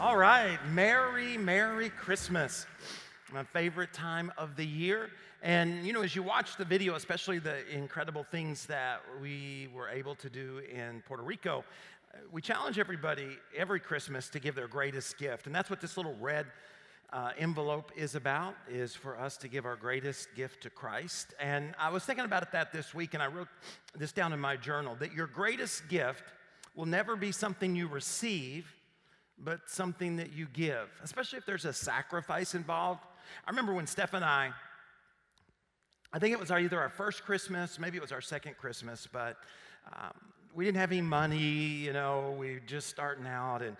All right, Merry, Merry Christmas. My favorite time of the year. And, you know, as you watch the video, especially the incredible things that we were able to do in Puerto Rico, we challenge everybody every Christmas to give their greatest gift. And that's what this little red uh, envelope is about, is for us to give our greatest gift to Christ. And I was thinking about that this week, and I wrote this down in my journal, that your greatest gift will never be something you receive, but something that you give, especially if there's a sacrifice involved. I remember when Steph and I, I think it was either our first Christmas, maybe it was our second Christmas, but um, we didn't have any money, you know, we were just starting out, and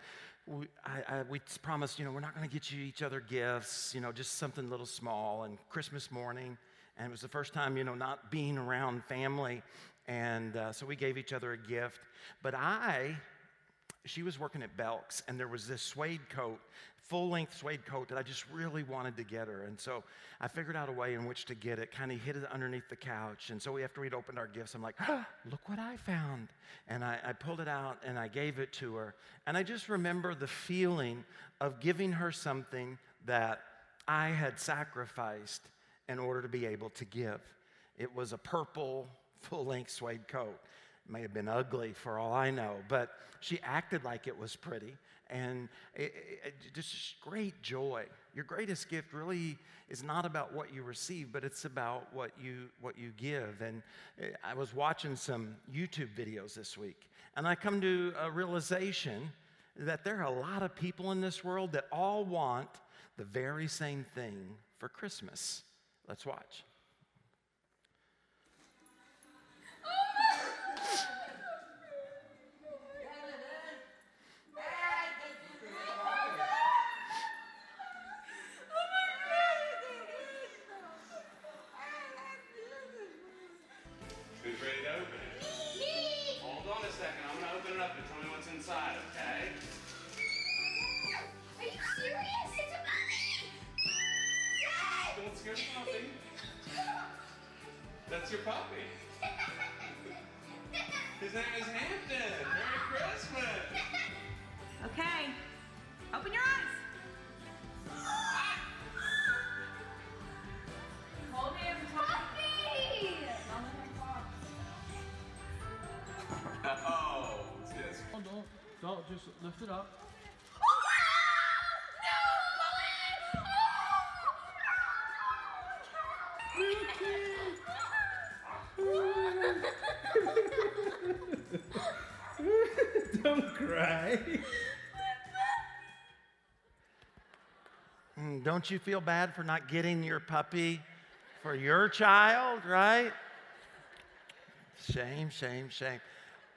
we, I, I, we promised, you know, we're not going to get you each other gifts, you know, just something little small. And Christmas morning, and it was the first time, you know, not being around family, and uh, so we gave each other a gift. But I she was working at Belk's, and there was this suede coat, full length suede coat that I just really wanted to get her. And so I figured out a way in which to get it, kind of hid it underneath the couch. And so after we'd opened our gifts, I'm like, oh, look what I found. And I, I pulled it out and I gave it to her. And I just remember the feeling of giving her something that I had sacrificed in order to be able to give. It was a purple full length suede coat may have been ugly for all I know, but she acted like it was pretty. And it, it, just great joy. Your greatest gift really is not about what you receive, but it's about what you, what you give. And eh, I was watching some YouTube videos this week, and I come to a realization that there are a lot of people in this world that all want the very same thing for Christmas. Let's watch. Don't, don't, just lift it up. don't cry. Mm, Don't you feel bad for not getting your puppy for your child, right? Shame, shame, shame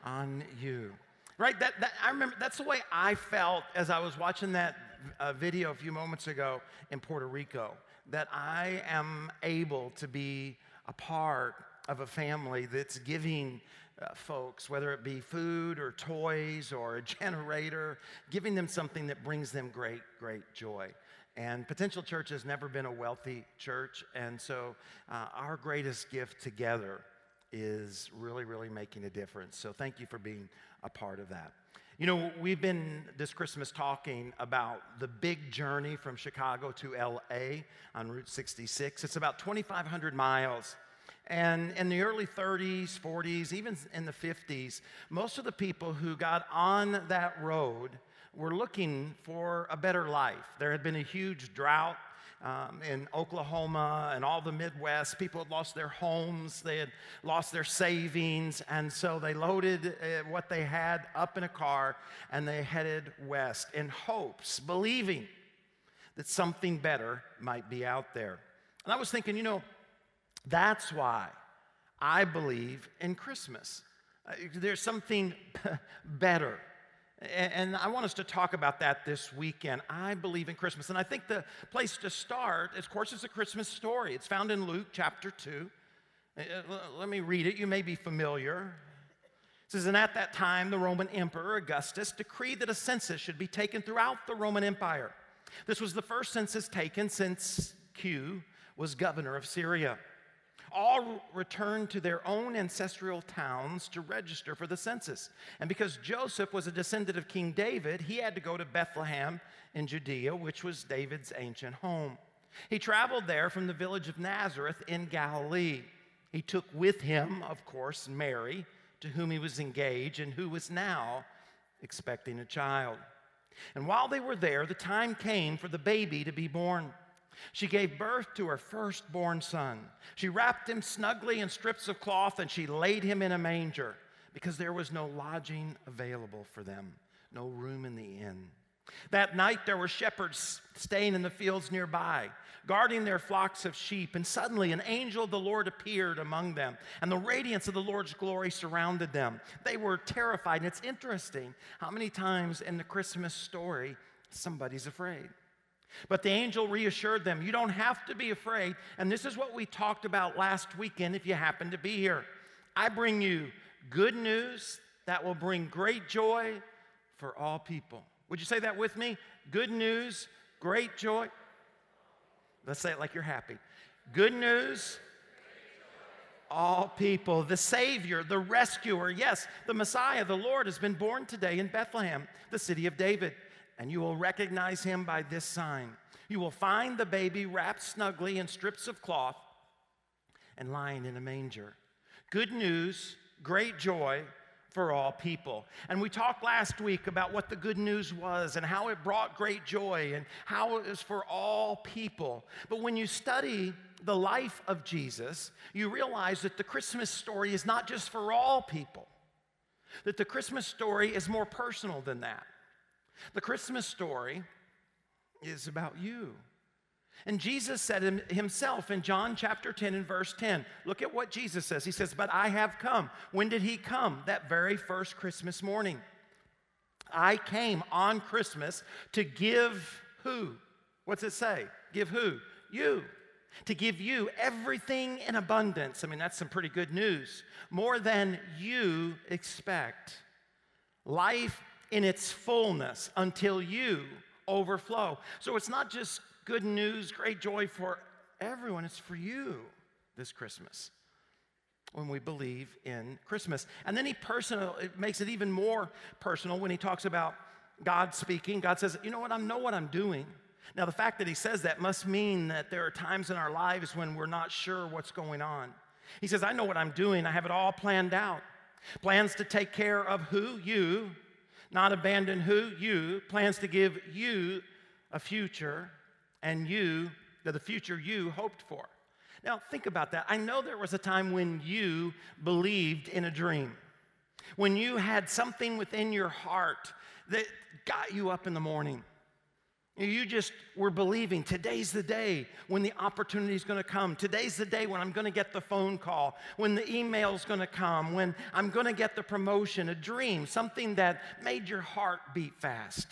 on you. Right? That, that, I remember that's the way I felt as I was watching that uh, video a few moments ago in Puerto Rico. That I am able to be a part of a family that's giving uh, folks, whether it be food or toys or a generator, giving them something that brings them great, great joy. And Potential Church has never been a wealthy church, and so uh, our greatest gift together is really, really making a difference. So thank you for being a part of that. You know, we've been this Christmas talking about the big journey from Chicago to LA on Route 66. It's about 2,500 miles. And in the early 30s, 40s, even in the 50s, most of the people who got on that road were looking for a better life. There had been a huge drought um, in Oklahoma and all the Midwest. People had lost their homes, they had lost their savings, and so they loaded uh, what they had up in a car and they headed west in hopes, believing that something better might be out there. And I was thinking, you know, that's why I believe in Christmas. Uh, there's something better. And I want us to talk about that this weekend. I believe in Christmas. And I think the place to start, of course, is a Christmas story. It's found in Luke chapter 2. Uh, let me read it. You may be familiar. It says, And at that time, the Roman Emperor Augustus decreed that a census should be taken throughout the Roman Empire. This was the first census taken since Q was governor of Syria. All returned to their own ancestral towns to register for the census. And because Joseph was a descendant of King David, he had to go to Bethlehem in Judea, which was David's ancient home. He traveled there from the village of Nazareth in Galilee. He took with him, of course, Mary, to whom he was engaged and who was now expecting a child. And while they were there, the time came for the baby to be born. She gave birth to her firstborn son. She wrapped him snugly in strips of cloth and she laid him in a manger because there was no lodging available for them, no room in the inn. That night there were shepherds staying in the fields nearby, guarding their flocks of sheep, and suddenly an angel of the Lord appeared among them, and the radiance of the Lord's glory surrounded them. They were terrified, and it's interesting how many times in the Christmas story somebody's afraid. But the angel reassured them, You don't have to be afraid. And this is what we talked about last weekend if you happen to be here. I bring you good news that will bring great joy for all people. Would you say that with me? Good news, great joy. Let's say it like you're happy. Good news, all people. The Savior, the rescuer, yes, the Messiah, the Lord has been born today in Bethlehem, the city of David and you will recognize him by this sign. You will find the baby wrapped snugly in strips of cloth and lying in a manger. Good news, great joy for all people. And we talked last week about what the good news was and how it brought great joy and how it was for all people. But when you study the life of Jesus, you realize that the Christmas story is not just for all people, that the Christmas story is more personal than that. The Christmas story is about you. And Jesus said himself in John chapter 10 and verse 10, look at what Jesus says. He says, But I have come. When did he come? That very first Christmas morning. I came on Christmas to give who? What's it say? Give who? You. To give you everything in abundance. I mean, that's some pretty good news. More than you expect. Life in its fullness until you overflow. So it's not just good news, great joy for everyone, it's for you this Christmas when we believe in Christmas. And then he personal it makes it even more personal when he talks about God speaking. God says, "You know what? I know what I'm doing." Now, the fact that he says that must mean that there are times in our lives when we're not sure what's going on. He says, I know what I'm doing. I have it all planned out. Plans to take care of who? You not abandon who? You, plans to give you a future and you, the future you hoped for. Now, think about that. I know there was a time when you believed in a dream, when you had something within your heart that got you up in the morning. You just were believing today's the day when the opportunity is going to come. Today's the day when I'm going to get the phone call, when the email's going to come, when I'm going to get the promotion, a dream, something that made your heart beat fast.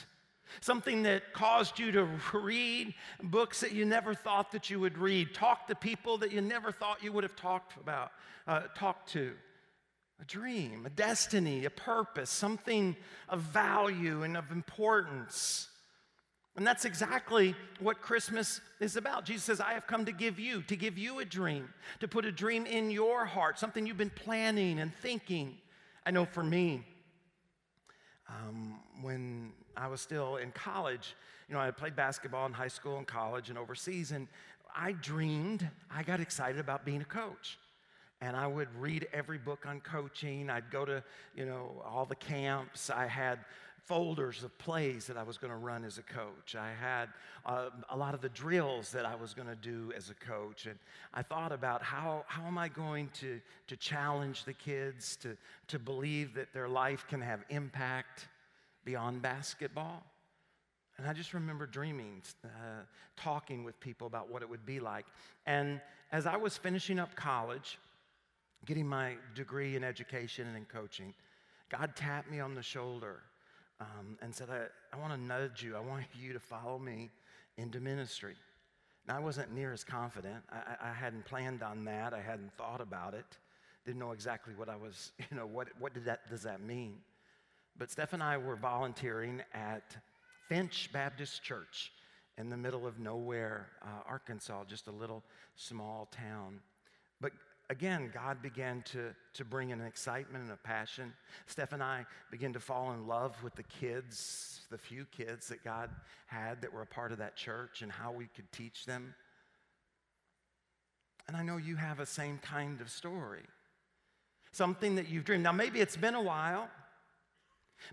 Something that caused you to read books that you never thought that you would read, talk to people that you never thought you would have talked about, uh, talked to. A dream, a destiny, a purpose, something of value and of importance. And that's exactly what Christmas is about. Jesus says, I have come to give you, to give you a dream, to put a dream in your heart, something you've been planning and thinking. I know for me, um, when I was still in college, you know, I played basketball in high school and college and overseas, and I dreamed, I got excited about being a coach. And I would read every book on coaching. I'd go to, you know, all the camps. I had folders of plays that I was going to run as a coach. I had uh, a lot of the drills that I was going to do as a coach. And I thought about how, how am I going to, to challenge the kids to, to believe that their life can have impact beyond basketball. And I just remember dreaming, uh, talking with people about what it would be like. And as I was finishing up college, getting my degree in education and in coaching, God tapped me on the shoulder um, and said, I, I want to nudge you. I want you to follow me into ministry. Now, I wasn't near as confident. I, I hadn't planned on that. I hadn't thought about it. Didn't know exactly what I was, you know, what, what did that, does that mean? But Steph and I were volunteering at Finch Baptist Church in the middle of nowhere, uh, Arkansas, just a little small town. Again, God began to, to bring an excitement and a passion. Steph and I began to fall in love with the kids, the few kids that God had that were a part of that church, and how we could teach them. And I know you have a same kind of story, something that you've dreamed. Now, maybe it's been a while.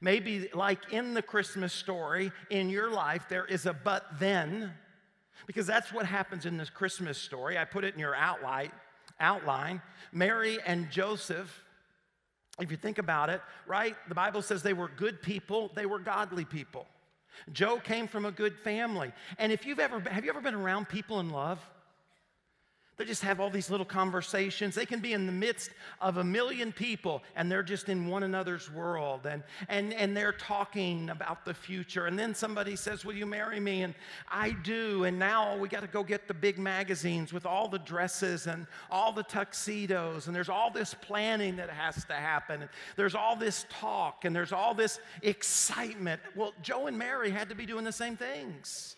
Maybe, like in the Christmas story, in your life, there is a but then, because that's what happens in this Christmas story. I put it in your outline. Outline. Mary and Joseph, if you think about it, right? The Bible says they were good people, they were godly people. Joe came from a good family. And if you've ever, have you ever been around people in love? They just have all these little conversations. They can be in the midst of a million people and they're just in one another's world and, and, and they're talking about the future. And then somebody says, Will you marry me? And I do. And now we got to go get the big magazines with all the dresses and all the tuxedos. And there's all this planning that has to happen. And there's all this talk and there's all this excitement. Well, Joe and Mary had to be doing the same things.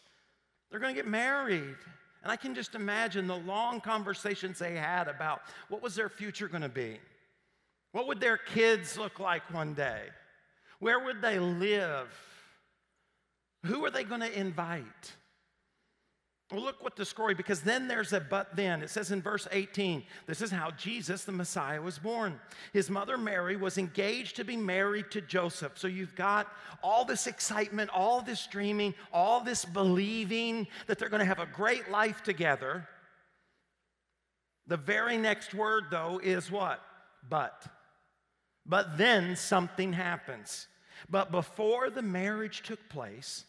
They're going to get married. And I can just imagine the long conversations they had about what was their future going to be? What would their kids look like one day? Where would they live? Who are they going to invite? Well, look what the story, because then there's a but then. It says in verse 18, this is how Jesus, the Messiah, was born. His mother Mary was engaged to be married to Joseph. So you've got all this excitement, all this dreaming, all this believing that they're going to have a great life together. The very next word, though, is what? But. But then something happens. But before the marriage took place,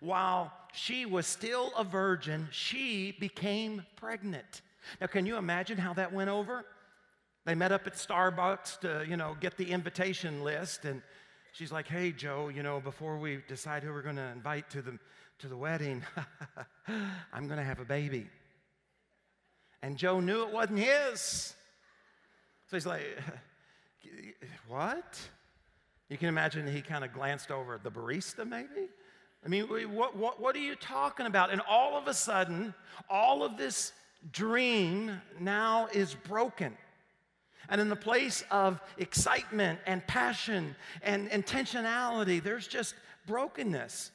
while she was still a virgin, she became pregnant. Now, can you imagine how that went over? They met up at Starbucks to, you know, get the invitation list, and she's like, "Hey, Joe, you know, before we decide who we're going to invite to the to the wedding, I'm going to have a baby." And Joe knew it wasn't his, so he's like, "What?" You can imagine he kind of glanced over at the barista, maybe. I mean, what, what, what are you talking about? And all of a sudden, all of this dream now is broken. And in the place of excitement and passion and intentionality, there's just brokenness.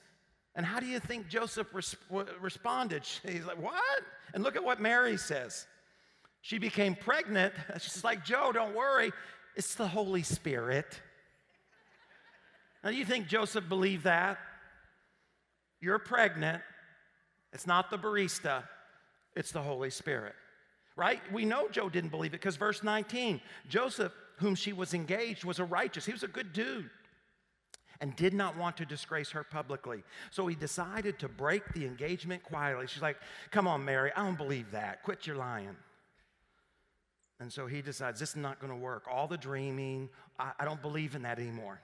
And how do you think Joseph res- responded? He's like, What? And look at what Mary says. She became pregnant. She's like, Joe, don't worry. It's the Holy Spirit. Now, do you think Joseph believed that? You're pregnant. It's not the barista, it's the Holy Spirit. Right? We know Joe didn't believe it because verse 19 Joseph, whom she was engaged, was a righteous. He was a good dude and did not want to disgrace her publicly. So he decided to break the engagement quietly. She's like, Come on, Mary, I don't believe that. Quit your lying. And so he decides this is not going to work. All the dreaming, I, I don't believe in that anymore.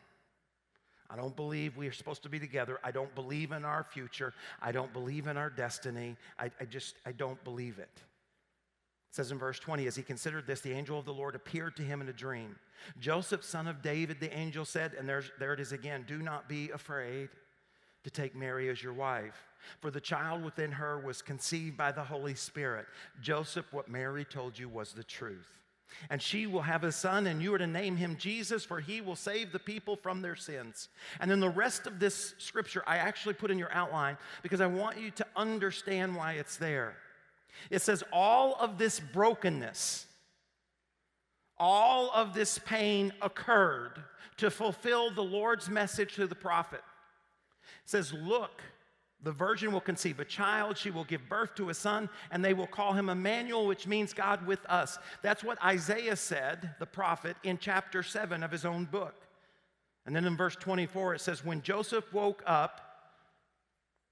I don't believe we are supposed to be together. I don't believe in our future. I don't believe in our destiny. I, I, just, I don't believe it. It says in verse 20, as he considered this, the angel of the Lord appeared to him in a dream. Joseph, son of David, the angel said, and there's, there it is again, do not be afraid to take Mary as your wife, for the child within her was conceived by the Holy Spirit. Joseph, what Mary told you was the truth. And she will have a son, and you are to name him Jesus, for he will save the people from their sins. And then the rest of this scripture I actually put in your outline because I want you to understand why it's there. It says, All of this brokenness, all of this pain occurred to fulfill the Lord's message to the prophet. It says, Look, the virgin will conceive a child, she will give birth to a son, and they will call him Emmanuel, which means God with us. That's what Isaiah said, the prophet, in chapter 7 of his own book. And then in verse 24, it says, When Joseph woke up,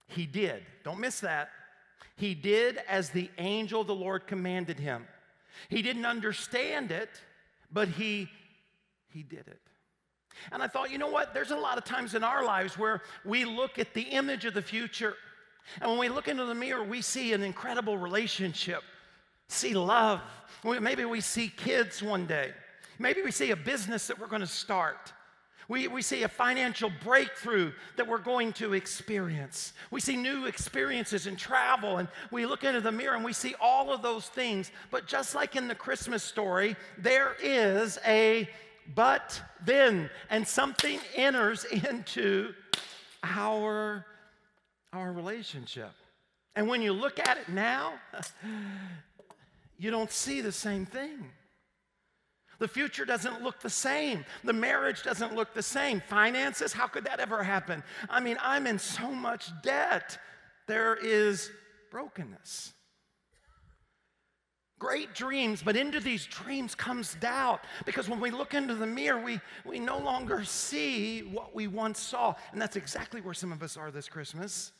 he did. Don't miss that. He did as the angel of the Lord commanded him. He didn't understand it, but he, he did it. And I thought, you know what? There's a lot of times in our lives where we look at the image of the future. And when we look into the mirror, we see an incredible relationship, see love. Maybe we see kids one day. Maybe we see a business that we're going to start. We, we see a financial breakthrough that we're going to experience. We see new experiences in travel, and we look into the mirror and we see all of those things. But just like in the Christmas story, there is a but then, and something enters into our, our relationship. And when you look at it now, you don't see the same thing. The future doesn't look the same. The marriage doesn't look the same. Finances, how could that ever happen? I mean, I'm in so much debt. There is brokenness. Great dreams, but into these dreams comes doubt because when we look into the mirror, we, we no longer see what we once saw. And that's exactly where some of us are this Christmas.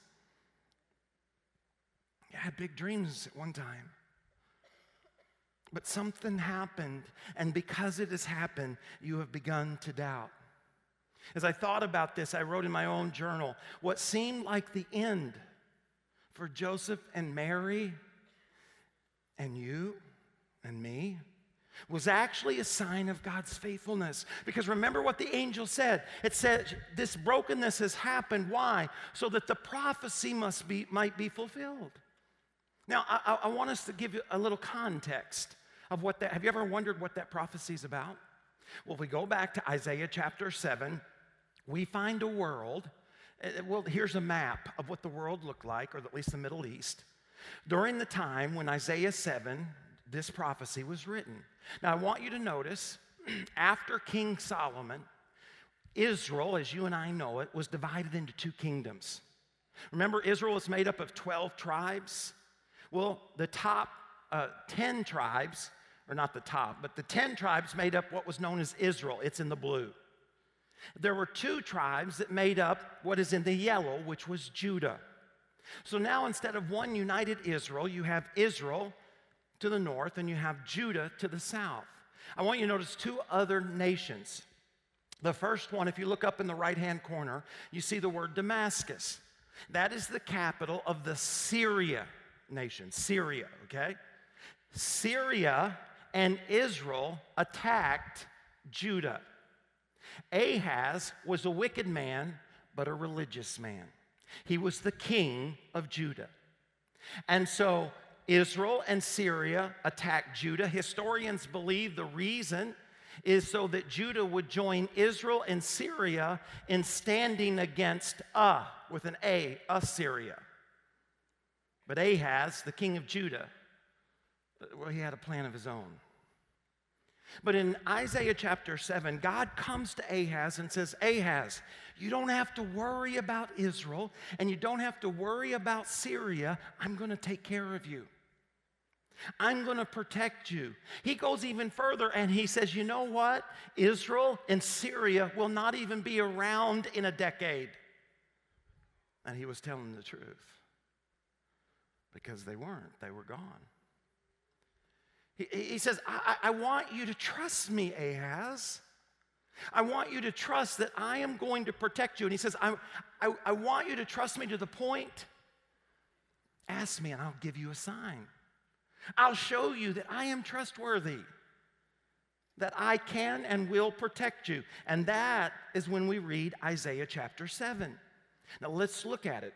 I had big dreams at one time. But something happened, and because it has happened, you have begun to doubt. As I thought about this, I wrote in my own journal what seemed like the end for Joseph and Mary and you and me was actually a sign of God's faithfulness. Because remember what the angel said. It said this brokenness has happened. Why? So that the prophecy must be might be fulfilled. Now, I, I want us to give you a little context of what that. Have you ever wondered what that prophecy is about? Well, if we go back to Isaiah chapter 7, we find a world. uh, Well, here's a map of what the world looked like, or at least the Middle East, during the time when Isaiah 7, this prophecy was written. Now, I want you to notice after King Solomon, Israel, as you and I know it, was divided into two kingdoms. Remember, Israel was made up of 12 tribes. Well, the top uh, 10 tribes, or not the top, but the 10 tribes made up what was known as Israel. It's in the blue. There were two tribes that made up what is in the yellow, which was Judah. So now instead of one united Israel, you have Israel to the north and you have Judah to the south. I want you to notice two other nations. The first one, if you look up in the right hand corner, you see the word Damascus. That is the capital of the Syria nation, Syria, okay? Syria and Israel attacked Judah. Ahaz was a wicked man, but a religious man. He was the king of Judah. And so Israel and Syria attacked Judah. Historians believe the reason is so that Judah would join Israel and Syria in standing against Uh, with an A, Assyria. But Ahaz, the king of Judah, well, he had a plan of his own. But in Isaiah chapter 7, God comes to Ahaz and says, Ahaz, you don't have to worry about Israel and you don't have to worry about Syria. I'm going to take care of you. I'm going to protect you. He goes even further and he says, You know what? Israel and Syria will not even be around in a decade. And he was telling the truth because they weren't, they were gone. He, he says, I, I want you to trust me, Ahaz. I want you to trust that I am going to protect you. And he says, I, I, I want you to trust me to the point. Ask me, and I'll give you a sign. I'll show you that I am trustworthy, that I can and will protect you. And that is when we read Isaiah chapter 7. Now let's look at it.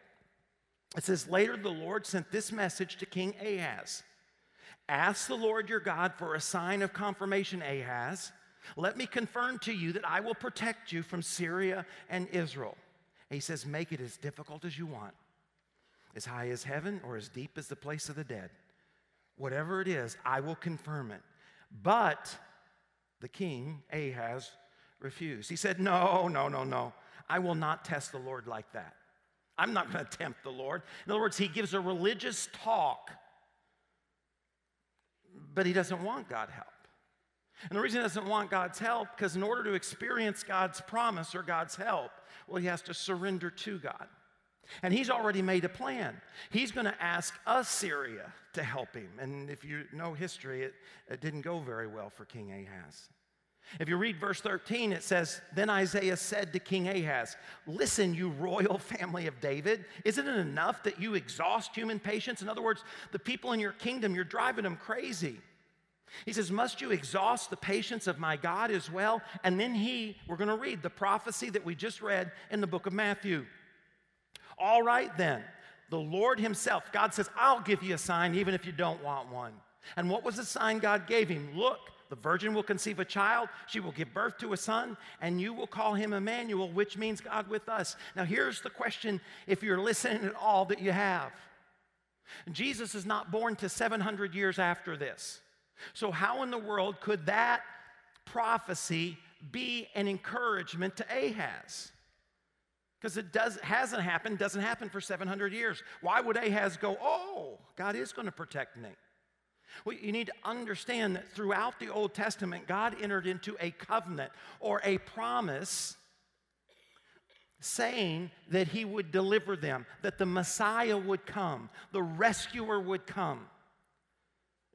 It says, Later the Lord sent this message to King Ahaz Ask the Lord your God for a sign of confirmation, Ahaz. Let me confirm to you that I will protect you from Syria and Israel. And he says, Make it as difficult as you want, as high as heaven or as deep as the place of the dead. Whatever it is, I will confirm it. But the king, Ahaz, refused. He said, No, no, no, no. I will not test the Lord like that. I'm not going to tempt the Lord. In other words, he gives a religious talk, but he doesn't want God help. And the reason he doesn't want God's help, because in order to experience God's promise or God's help, well, he has to surrender to God. And he's already made a plan. He's going to ask Assyria to help him. And if you know history, it, it didn't go very well for King Ahaz. If you read verse 13, it says, Then Isaiah said to King Ahaz, Listen, you royal family of David, isn't it enough that you exhaust human patience? In other words, the people in your kingdom, you're driving them crazy. He says, Must you exhaust the patience of my God as well? And then he, we're going to read the prophecy that we just read in the book of Matthew. All right, then, the Lord Himself, God says, I'll give you a sign even if you don't want one. And what was the sign God gave him? Look, the virgin will conceive a child, she will give birth to a son, and you will call him Emmanuel, which means God with us. Now, here's the question if you're listening at all that you have. Jesus is not born to 700 years after this. So, how in the world could that prophecy be an encouragement to Ahaz? Because it does, hasn't happened, doesn't happen for 700 years. Why would Ahaz go, oh, God is going to protect me? Well, you need to understand that throughout the Old Testament, God entered into a covenant or a promise saying that He would deliver them, that the Messiah would come, the rescuer would come.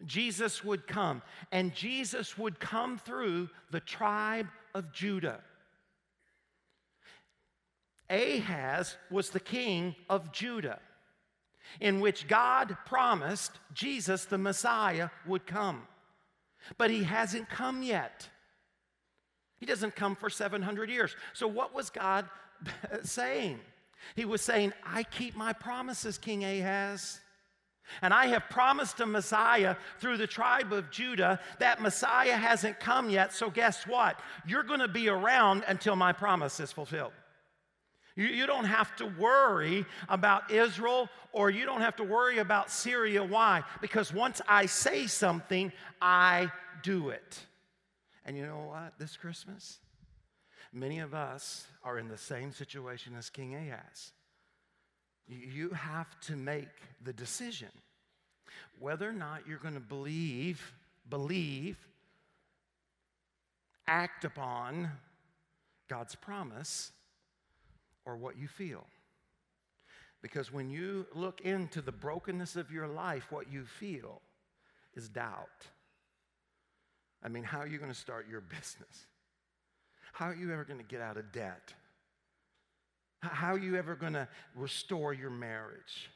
Jesus would come, and Jesus would come through the tribe of Judah. Ahaz was the king of Judah, in which God promised Jesus, the Messiah, would come. But he hasn't come yet. He doesn't come for 700 years. So, what was God saying? He was saying, I keep my promises, King Ahaz. And I have promised a Messiah through the tribe of Judah. That Messiah hasn't come yet, so guess what? You're going to be around until my promise is fulfilled. You, you don't have to worry about Israel or you don't have to worry about Syria. Why? Because once I say something, I do it. And you know what? This Christmas, many of us are in the same situation as King Ahaz. You have to make the decision whether or not you're going to believe, believe, act upon God's promise or what you feel. Because when you look into the brokenness of your life, what you feel is doubt. I mean, how are you going to start your business? How are you ever going to get out of debt? How are you ever going to restore your marriage?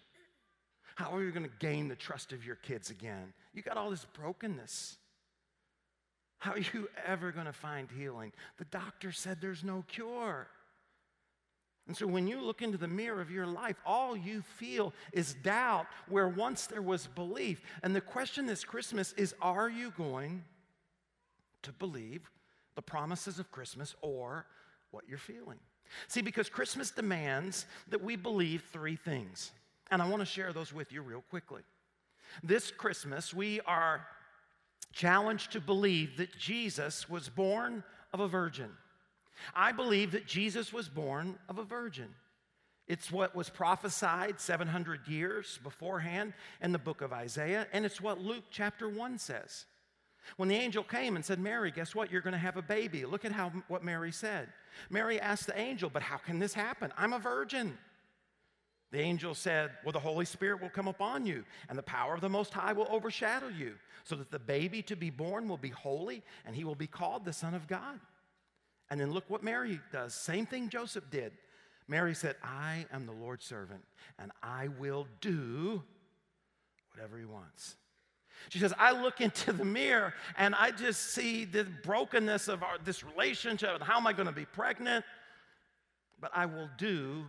How are you going to gain the trust of your kids again? You got all this brokenness. How are you ever going to find healing? The doctor said there's no cure. And so when you look into the mirror of your life, all you feel is doubt where once there was belief. And the question this Christmas is are you going to believe the promises of Christmas or what you're feeling? See, because Christmas demands that we believe three things. And I want to share those with you real quickly. This Christmas, we are challenged to believe that Jesus was born of a virgin. I believe that Jesus was born of a virgin. It's what was prophesied 700 years beforehand in the book of Isaiah, and it's what Luke chapter 1 says. When the angel came and said, Mary, guess what? You're going to have a baby. Look at how, what Mary said. Mary asked the angel, But how can this happen? I'm a virgin. The angel said, Well, the Holy Spirit will come upon you, and the power of the Most High will overshadow you, so that the baby to be born will be holy, and he will be called the Son of God. And then look what Mary does. Same thing Joseph did. Mary said, I am the Lord's servant, and I will do whatever he wants. She says, I look into the mirror and I just see the brokenness of our, this relationship and how am I going to be pregnant? But I will do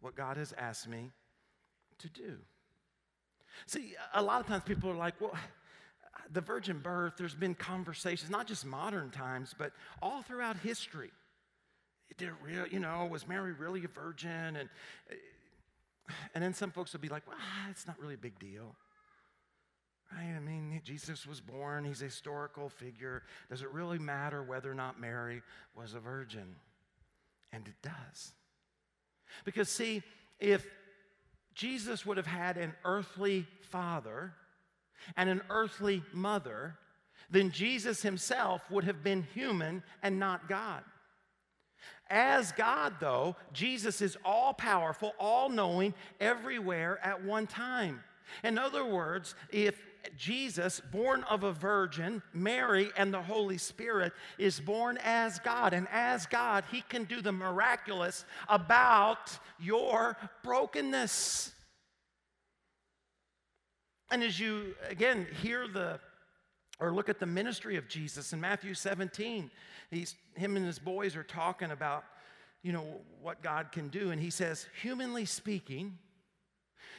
what God has asked me to do. See, a lot of times people are like, well, the virgin birth, there's been conversations, not just modern times, but all throughout history. Did real, you know, was Mary really a virgin? And, and then some folks will be like, well, it's not really a big deal. I mean, Jesus was born, he's a historical figure. Does it really matter whether or not Mary was a virgin? And it does. Because, see, if Jesus would have had an earthly father, and an earthly mother, then Jesus himself would have been human and not God. As God, though, Jesus is all powerful, all knowing, everywhere at one time. In other words, if Jesus, born of a virgin, Mary, and the Holy Spirit, is born as God, and as God, He can do the miraculous about your brokenness. And as you, again, hear the Or look at the ministry of Jesus in Matthew 17. He's, him and his boys are talking about, you know, what God can do. And he says, humanly speaking,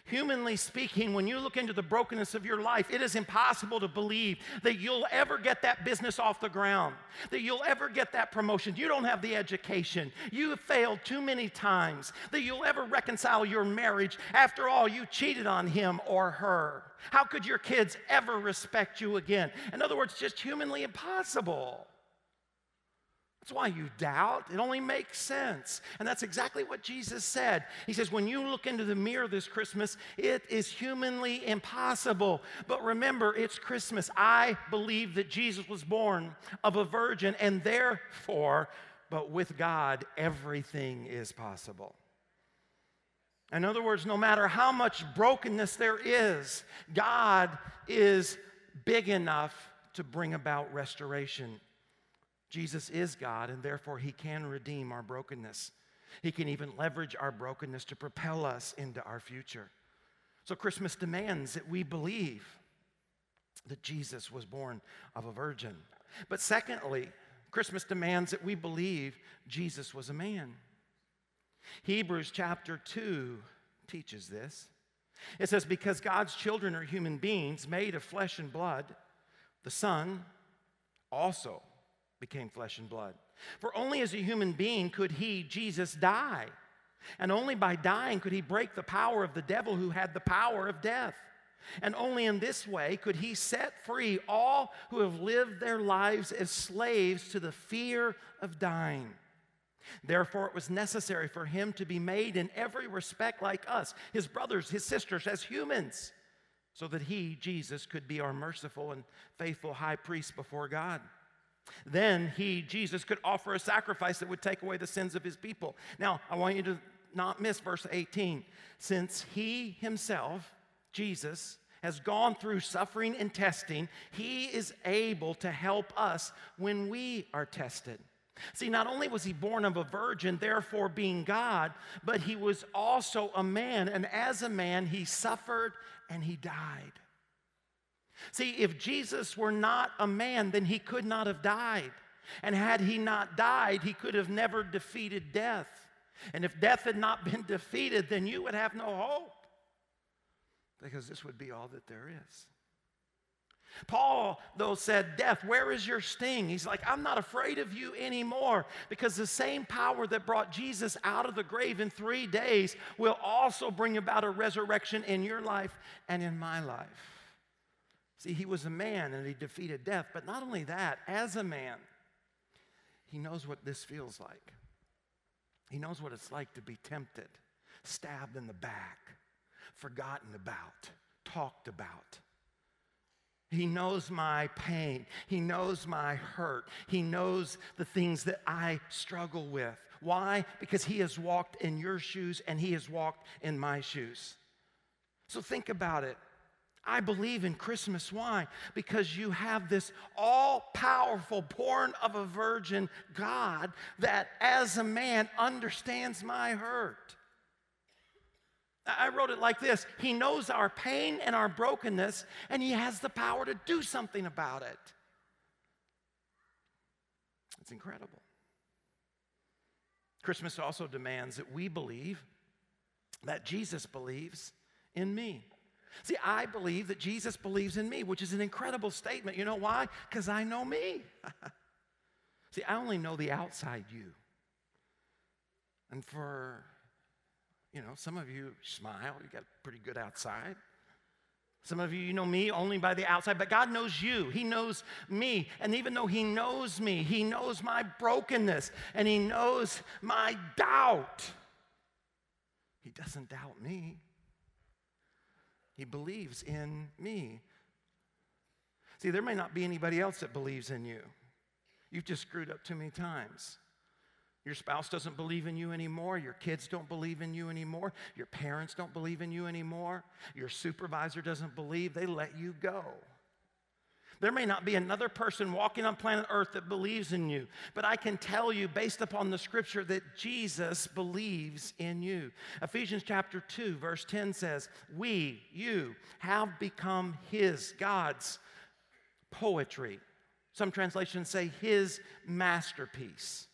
Humanly speaking, when you look into the brokenness of your life, it is impossible to believe that you'll ever get that business off the ground, that you'll ever get that promotion. You don't have the education. You have failed too many times, that you'll ever reconcile your marriage. After all, you cheated on him or her. How could your kids ever respect you again? In other words, just humanly impossible. That's why you doubt. It only makes sense. And that's exactly what Jesus said. He says, when you look into the mirror this Christmas, it is humanly impossible. But remember, it's Christmas. I believe that Jesus was born of a virgin, and therefore, but with God, everything is possible. In other words, no matter how much brokenness there is, God is big enough to bring about restoration Jesus is God, and therefore He can redeem our brokenness. He can even leverage our brokenness to propel us into our future. So, Christmas demands that we believe that Jesus was born of a virgin. But secondly, Christmas demands that we believe Jesus was a man. Hebrews chapter 2 teaches this. It says, Because God's children are human beings made of flesh and blood, the Son also became flesh and blood. For only as a human being could he, Jesus, die. And only by dying could he break the power of the devil who had the power of death. And only in this way could he set free all who have lived their lives as slaves to the fear of dying. Therefore, it was necessary for him to be made in every respect like us, his brothers, his sisters, as humans, so that he, Jesus, could be our merciful and faithful high priest before God. Then he, Jesus, could offer a sacrifice that would take away the sins of his people. Now, I want you to not miss verse 18. Since he himself, Jesus, has gone through suffering and testing, he is able to help us when we are tested. See, not only was he born of a virgin, therefore being God, but he was also a man. And as a man, he suffered and he died. See, if Jesus were not a man, then he could not have died. And had he not died, he could have never defeated death. And if death had not been defeated, then you would have no hope. Because this would be all that there is. Paul, though, said, Death, where is your sting? He's like, I'm not afraid of you anymore because the same power that brought Jesus out of the grave in three days will also bring about a resurrection in your life and in my life. See, he was a man and he defeated death, but not only that, as a man, he knows what this feels like. He knows what it's like to be tempted, stabbed in the back, forgotten about, talked about. He knows my pain. He knows my hurt. He knows the things that I struggle with. Why? Because he has walked in your shoes and he has walked in my shoes. So think about it. I believe in Christmas. Why? Because you have this all powerful, born of a virgin God that, as a man, understands my hurt. I wrote it like this He knows our pain and our brokenness, and He has the power to do something about it. It's incredible. Christmas also demands that we believe that Jesus believes in me. See, I believe that Jesus believes in me, which is an incredible statement. You know why? Because I know me. See, I only know the outside you. And for, you know, some of you smile, you got pretty good outside. Some of you, you know me only by the outside, but God knows you. He knows me. And even though He knows me, He knows my brokenness and He knows my doubt. He doesn't doubt me. He believes in me. See, there may not be anybody else that believes in you. You've just screwed up too many times. Your spouse doesn't believe in you anymore. Your kids don't believe in you anymore. Your parents don't believe in you anymore. Your supervisor doesn't believe. They let you go. There may not be another person walking on planet Earth that believes in you, but I can tell you, based upon the scripture, that Jesus believes in you. Ephesians chapter 2, verse 10 says, We, you, have become His, God's poetry. Some translations say his masterpiece.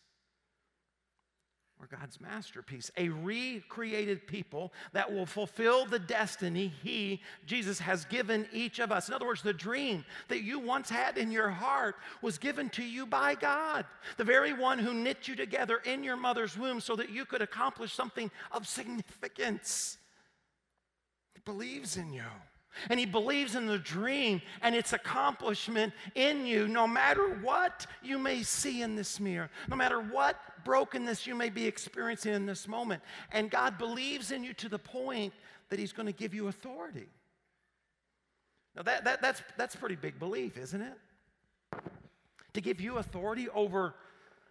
We're God's masterpiece, a recreated people that will fulfill the destiny He, Jesus, has given each of us. In other words, the dream that you once had in your heart was given to you by God, the very one who knit you together in your mother's womb so that you could accomplish something of significance. He believes in you. And he believes in the dream and its accomplishment in you, no matter what you may see in this mirror, no matter what brokenness you may be experiencing in this moment. And God believes in you to the point that he's going to give you authority. Now, that, that, that's, that's pretty big belief, isn't it? To give you authority over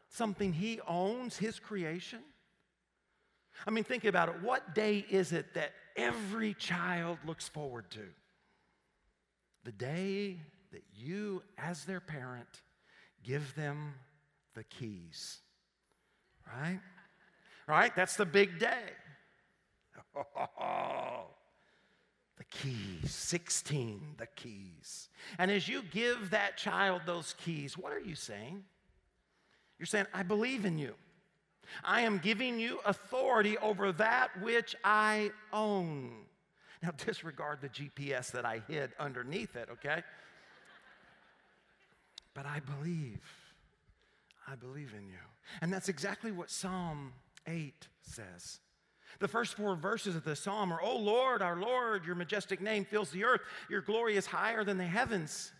something he owns, his creation. I mean, think about it. What day is it that every child looks forward to? The day that you, as their parent, give them the keys. Right? Right? That's the big day. Oh, the keys, 16, the keys. And as you give that child those keys, what are you saying? You're saying, I believe in you. I am giving you authority over that which I own. Now, disregard the GPS that I hid underneath it, okay? But I believe. I believe in you. And that's exactly what Psalm 8 says. The first four verses of the psalm are, Oh Lord, our Lord, your majestic name fills the earth. Your glory is higher than the heavens.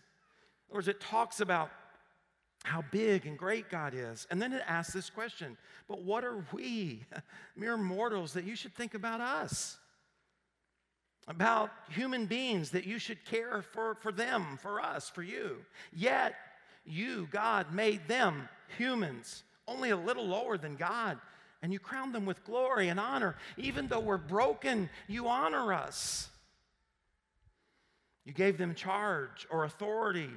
In other words, it talks about how big and great God is. And then it asks this question But what are we, mere mortals, that you should think about us? About human beings that you should care for, for them, for us, for you. Yet, you, God, made them humans, only a little lower than God, and you crowned them with glory and honor. Even though we're broken, you honor us. You gave them charge or authority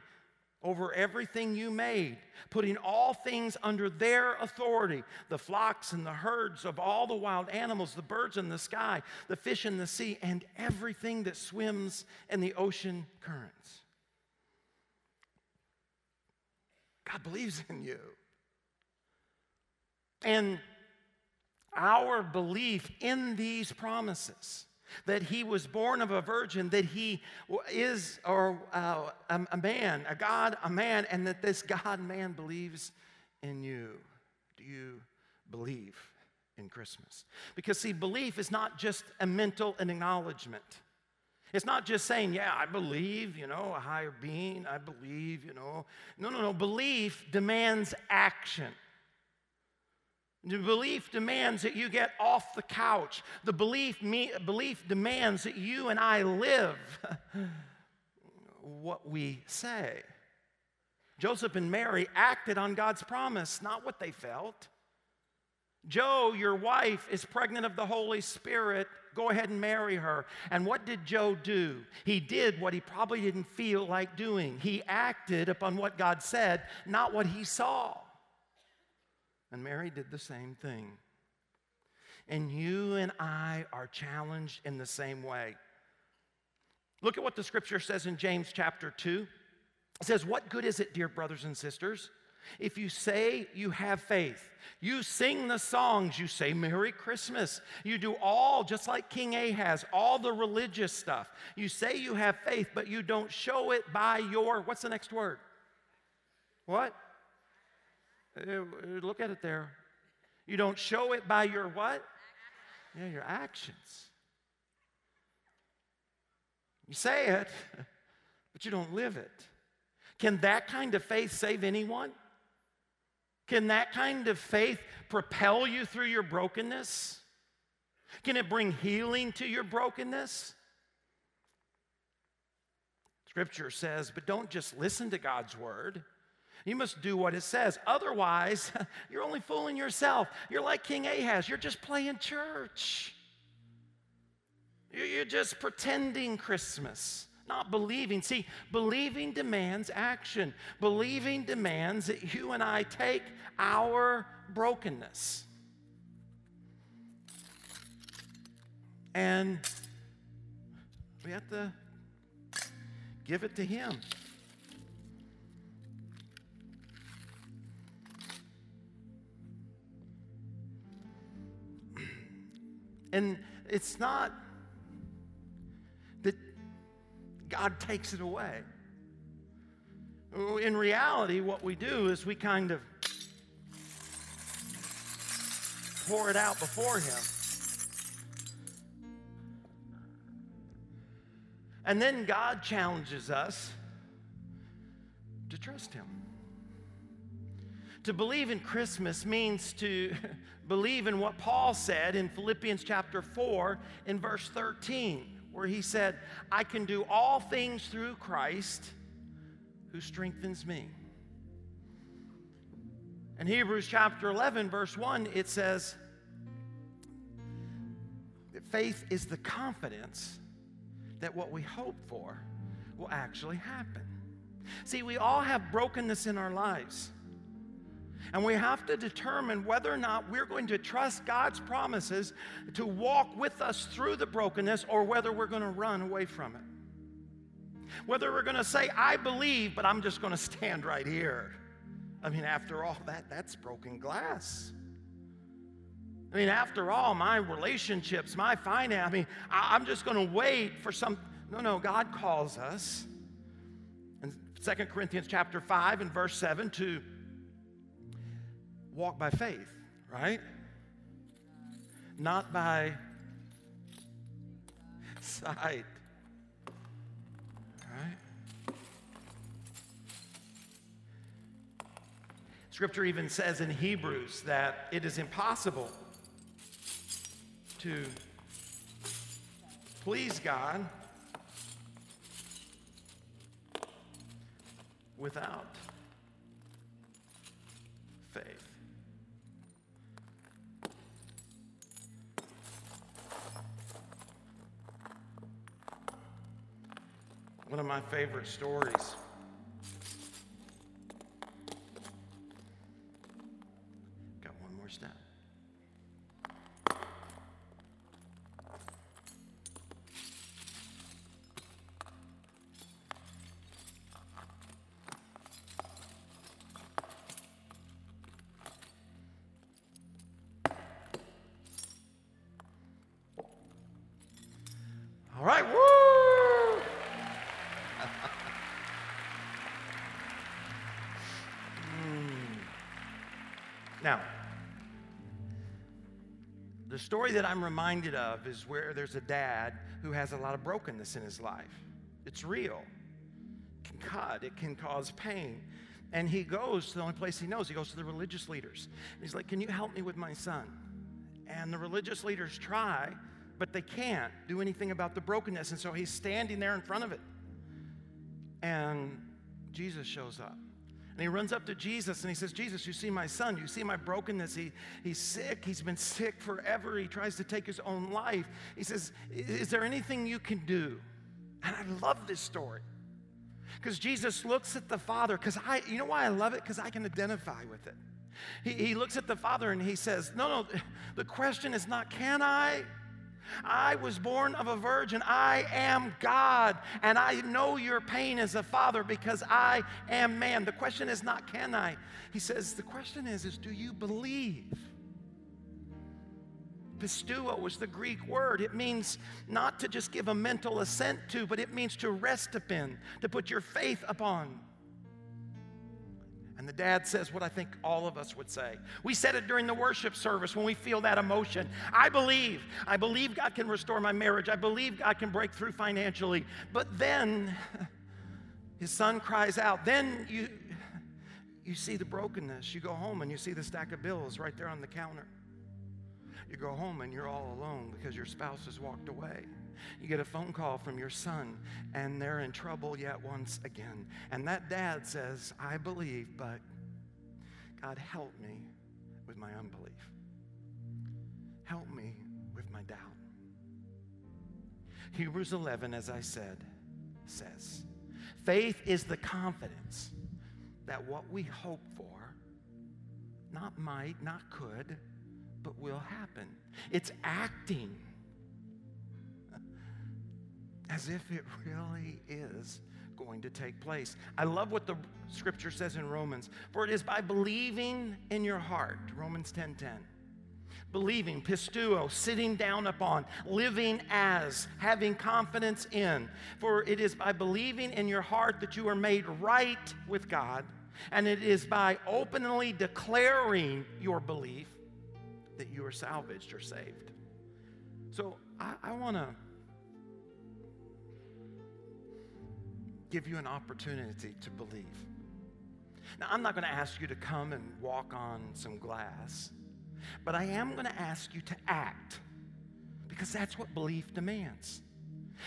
over everything you made, putting all things under their authority the flocks and the herds of all the wild animals, the birds in the sky, the fish in the sea, and everything that swims in the ocean currents. God believes in you. And our belief in these promises that he was born of a virgin, that he is or uh, a man, a God, a man, and that this God man believes in you. Do you believe in Christmas? Because, see, belief is not just a mental an acknowledgement. It's not just saying, yeah, I believe, you know, a higher being, I believe, you know. No, no, no. Belief demands action. The belief demands that you get off the couch. The belief, me, belief demands that you and I live what we say. Joseph and Mary acted on God's promise, not what they felt. Joe, your wife, is pregnant of the Holy Spirit. Go ahead and marry her. And what did Joe do? He did what he probably didn't feel like doing. He acted upon what God said, not what he saw. And Mary did the same thing. And you and I are challenged in the same way. Look at what the scripture says in James chapter 2. It says, What good is it, dear brothers and sisters, if you say you have faith? You sing the songs, you say Merry Christmas. You do all, just like King Ahaz, all the religious stuff. You say you have faith, but you don't show it by your, what's the next word? What? Uh, look at it there. You don't show it by your what? Yeah, your actions. You say it, but you don't live it. Can that kind of faith save anyone? Can that kind of faith propel you through your brokenness? Can it bring healing to your brokenness? Scripture says, but don't just listen to God's word. You must do what it says. Otherwise, you're only fooling yourself. You're like King Ahaz, you're just playing church. You're just pretending Christmas, not believing. See, believing demands action. Believing demands that you and I take our brokenness and we have to give it to Him. And it's not that God takes it away. In reality, what we do is we kind of pour it out before Him. And then God challenges us to trust Him. To believe in Christmas means to believe in what Paul said in Philippians chapter 4 in verse 13, where he said, I can do all things through Christ who strengthens me. In Hebrews chapter 11, verse 1, it says that faith is the confidence that what we hope for will actually happen. See, we all have brokenness in our lives. And we have to determine whether or not we're going to trust God's promises to walk with us through the brokenness or whether we're going to run away from it. Whether we're going to say, I believe, but I'm just going to stand right here. I mean, after all, that, that's broken glass. I mean, after all, my relationships, my finance, I mean, I, I'm just going to wait for some. No, no, God calls us in 2 Corinthians chapter 5 and verse 7 to walk by faith, right? Not by sight. Right? Scripture even says in Hebrews that it is impossible to please God without faith. One of my favorite stories. Now, the story that I'm reminded of is where there's a dad who has a lot of brokenness in his life. It's real. It can cut, it can cause pain. And he goes to the only place he knows, he goes to the religious leaders. And he's like, Can you help me with my son? And the religious leaders try, but they can't do anything about the brokenness. And so he's standing there in front of it. And Jesus shows up. And he runs up to Jesus and he says, Jesus, you see my son. You see my brokenness. He, he's sick. He's been sick forever. He tries to take his own life. He says, Is there anything you can do? And I love this story. Because Jesus looks at the Father, because I, you know why I love it? Because I can identify with it. He, he looks at the Father and he says, No, no, the question is not, can I? I was born of a virgin. I am God. And I know your pain as a father because I am man. The question is not, can I? He says, the question is, is do you believe? Pisteuo was the Greek word. It means not to just give a mental assent to, but it means to rest upon, to put your faith upon. And the dad says what I think all of us would say. We said it during the worship service when we feel that emotion. I believe. I believe God can restore my marriage. I believe God can break through financially. But then his son cries out. Then you, you see the brokenness. You go home and you see the stack of bills right there on the counter. You go home and you're all alone because your spouse has walked away. You get a phone call from your son and they're in trouble yet once again. And that dad says, I believe, but God, help me with my unbelief. Help me with my doubt. Hebrews 11, as I said, says, faith is the confidence that what we hope for, not might, not could, but will happen. It's acting as if it really is going to take place. I love what the scripture says in Romans. For it is by believing in your heart, Romans 10:10. Believing, pisteuo, sitting down upon, living as, having confidence in. For it is by believing in your heart that you are made right with God, and it is by openly declaring your belief that you are salvaged or saved. So I, I want to give you an opportunity to believe. Now, I'm not going to ask you to come and walk on some glass, but I am going to ask you to act because that's what belief demands.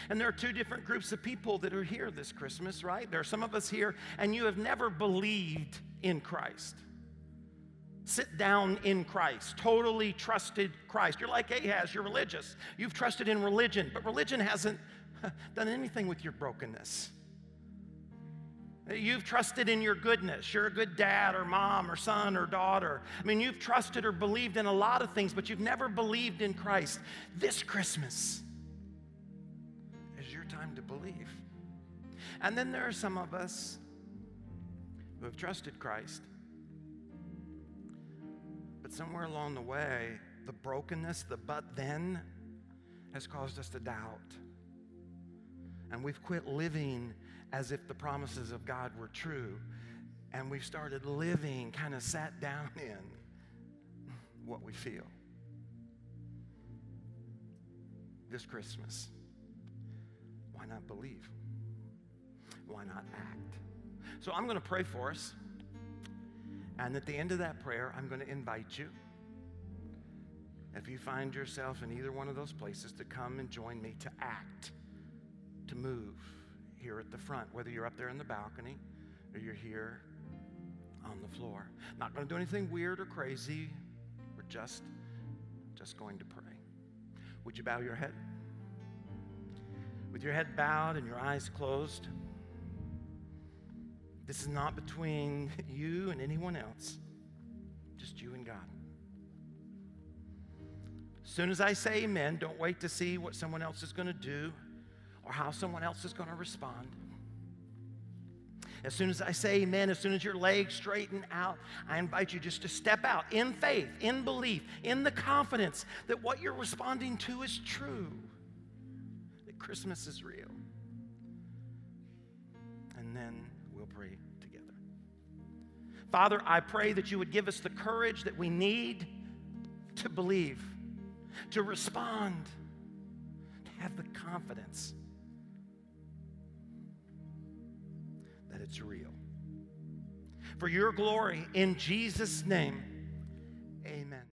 And there are two different groups of people that are here this Christmas, right? There are some of us here, and you have never believed in Christ. Sit down in Christ, totally trusted Christ. You're like Ahaz, you're religious. You've trusted in religion, but religion hasn't done anything with your brokenness. You've trusted in your goodness. You're a good dad or mom or son or daughter. I mean, you've trusted or believed in a lot of things, but you've never believed in Christ. This Christmas is your time to believe. And then there are some of us who have trusted Christ, but somewhere along the way, the brokenness, the but then, has caused us to doubt. And we've quit living as if the promises of God were true. And we've started living kind of sat down in what we feel. This Christmas, why not believe? Why not act? So I'm going to pray for us. And at the end of that prayer, I'm going to invite you, if you find yourself in either one of those places, to come and join me to act, to move here at the front, whether you're up there in the balcony or you're here on the floor. Not going to do anything weird or crazy. We're just just going to pray. Would you bow your head? With your head bowed and your eyes closed. This is not between you and anyone else. Just you and God. As soon as I say amen, don't wait to see what someone else is going to do or how someone else is going to respond. As soon as I say amen, as soon as your legs straighten out, I invite you just to step out in faith, in belief, in the confidence that what you're responding to is true, that Christmas is real. And then we'll pray together. Father, I pray that you would give us the courage that we need to believe, to respond, to have the confidence that it's real. For your glory, in Jesus' name,